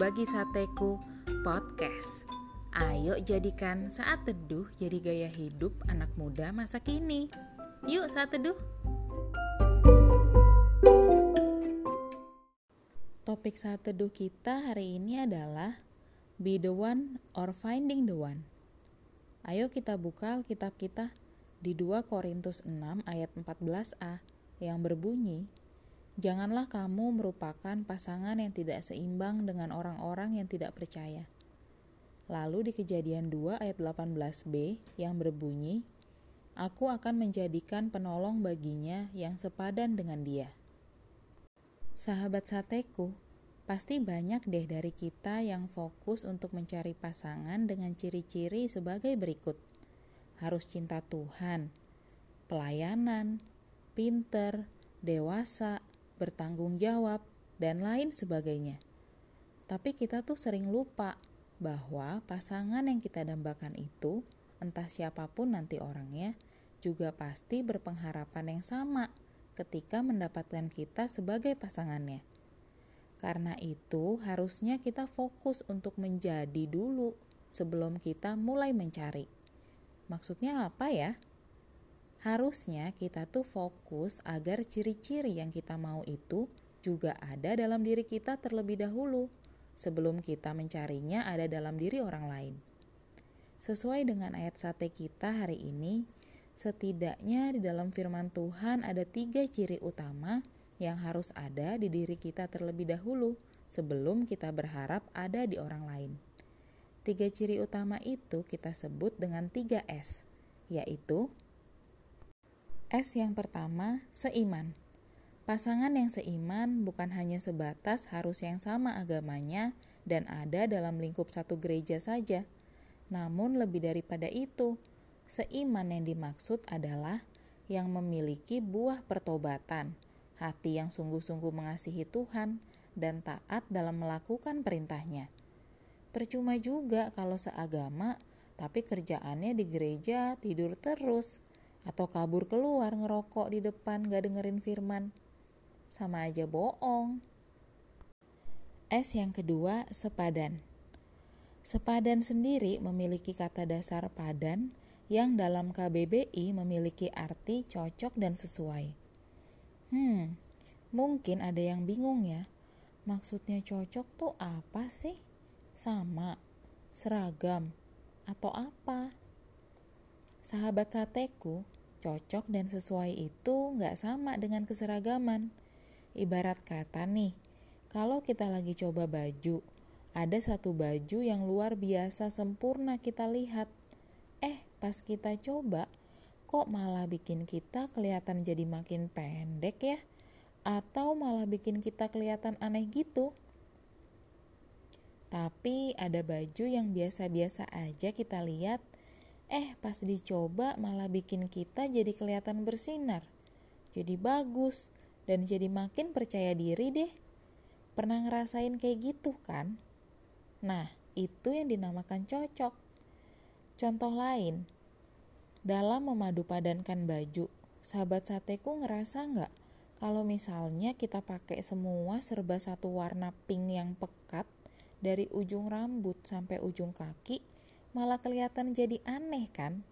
Berbagi Sateku Podcast. Ayo jadikan saat teduh jadi gaya hidup anak muda masa kini. Yuk saat teduh. Topik saat teduh kita hari ini adalah Be the one or finding the one. Ayo kita buka kitab kita di 2 Korintus 6 ayat 14a yang berbunyi Janganlah kamu merupakan pasangan yang tidak seimbang dengan orang-orang yang tidak percaya. Lalu di kejadian 2 ayat 18b yang berbunyi, Aku akan menjadikan penolong baginya yang sepadan dengan dia. Sahabat sateku, pasti banyak deh dari kita yang fokus untuk mencari pasangan dengan ciri-ciri sebagai berikut. Harus cinta Tuhan, pelayanan, pinter, dewasa, bertanggung jawab, dan lain sebagainya. Tapi kita tuh sering lupa bahwa pasangan yang kita dambakan itu, entah siapa pun nanti orangnya, juga pasti berpengharapan yang sama ketika mendapatkan kita sebagai pasangannya. Karena itu, harusnya kita fokus untuk menjadi dulu sebelum kita mulai mencari. Maksudnya apa ya? Harusnya kita tuh fokus agar ciri-ciri yang kita mau itu juga ada dalam diri kita terlebih dahulu sebelum kita mencarinya ada dalam diri orang lain. Sesuai dengan ayat sate kita hari ini, setidaknya di dalam firman Tuhan ada tiga ciri utama yang harus ada di diri kita terlebih dahulu sebelum kita berharap ada di orang lain. Tiga ciri utama itu kita sebut dengan tiga S, yaitu S yang pertama, seiman. Pasangan yang seiman bukan hanya sebatas harus yang sama agamanya dan ada dalam lingkup satu gereja saja. Namun lebih daripada itu, seiman yang dimaksud adalah yang memiliki buah pertobatan, hati yang sungguh-sungguh mengasihi Tuhan, dan taat dalam melakukan perintahnya. Percuma juga kalau seagama, tapi kerjaannya di gereja tidur terus, atau kabur keluar ngerokok di depan gak dengerin firman. Sama aja bohong. S yang kedua, sepadan. Sepadan sendiri memiliki kata dasar padan yang dalam KBBI memiliki arti cocok dan sesuai. Hmm, mungkin ada yang bingung ya. Maksudnya cocok tuh apa sih? Sama, seragam, atau apa? Sahabat sateku, cocok dan sesuai itu nggak sama dengan keseragaman. Ibarat kata nih, kalau kita lagi coba baju, ada satu baju yang luar biasa sempurna kita lihat. Eh, pas kita coba, kok malah bikin kita kelihatan jadi makin pendek ya? Atau malah bikin kita kelihatan aneh gitu? Tapi ada baju yang biasa-biasa aja kita lihat, Eh, pas dicoba malah bikin kita jadi kelihatan bersinar. Jadi bagus dan jadi makin percaya diri deh. Pernah ngerasain kayak gitu kan? Nah, itu yang dinamakan cocok. Contoh lain, dalam memadu padankan baju, sahabat sateku ngerasa nggak kalau misalnya kita pakai semua serba satu warna pink yang pekat dari ujung rambut sampai ujung kaki, malah kelihatan jadi aneh kan?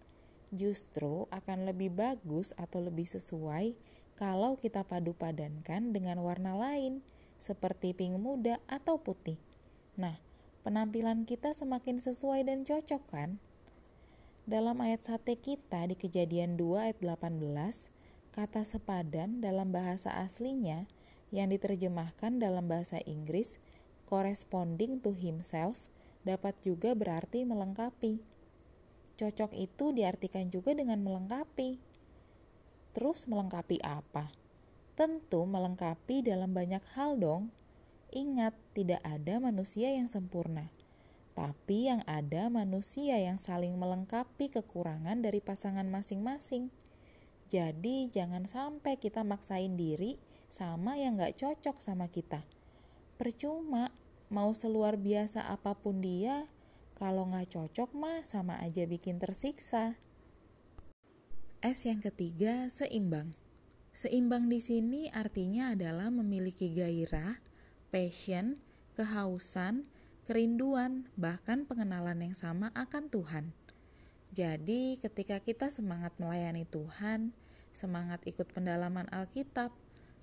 Justru akan lebih bagus atau lebih sesuai kalau kita padu padankan dengan warna lain seperti pink muda atau putih. Nah, penampilan kita semakin sesuai dan cocok kan? Dalam ayat sate kita di kejadian 2 ayat 18, kata sepadan dalam bahasa aslinya yang diterjemahkan dalam bahasa Inggris corresponding to himself dapat juga berarti melengkapi. Cocok itu diartikan juga dengan melengkapi. Terus melengkapi apa? Tentu melengkapi dalam banyak hal dong. Ingat, tidak ada manusia yang sempurna. Tapi yang ada manusia yang saling melengkapi kekurangan dari pasangan masing-masing. Jadi jangan sampai kita maksain diri sama yang gak cocok sama kita. Percuma mau seluar biasa apa pun dia, kalau nggak cocok mah sama aja bikin tersiksa. S yang ketiga, seimbang. Seimbang di sini artinya adalah memiliki gairah, passion, kehausan, kerinduan, bahkan pengenalan yang sama akan Tuhan. Jadi, ketika kita semangat melayani Tuhan, semangat ikut pendalaman Alkitab,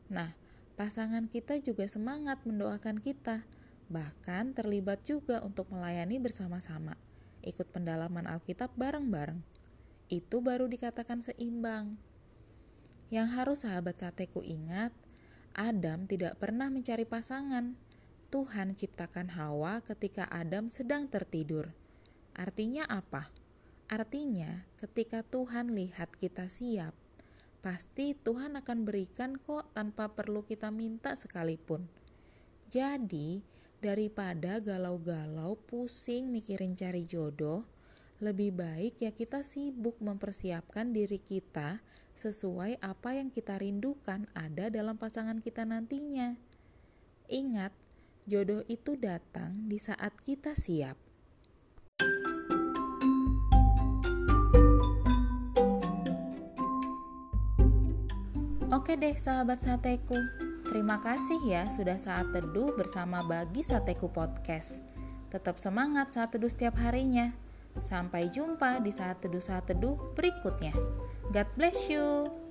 nah, pasangan kita juga semangat mendoakan kita, bahkan terlibat juga untuk melayani bersama-sama, ikut pendalaman Alkitab bareng-bareng. Itu baru dikatakan seimbang. Yang harus sahabat sateku ingat, Adam tidak pernah mencari pasangan. Tuhan ciptakan Hawa ketika Adam sedang tertidur. Artinya apa? Artinya, ketika Tuhan lihat kita siap, pasti Tuhan akan berikan kok tanpa perlu kita minta sekalipun. Jadi, daripada galau-galau pusing mikirin cari jodoh, lebih baik ya kita sibuk mempersiapkan diri kita sesuai apa yang kita rindukan ada dalam pasangan kita nantinya. Ingat, jodoh itu datang di saat kita siap. Oke deh sahabat sateku, terima kasih ya sudah saat teduh bersama Bagi Sateku Podcast. Tetap semangat saat teduh setiap harinya. Sampai jumpa di saat teduh-saat teduh berikutnya. God bless you.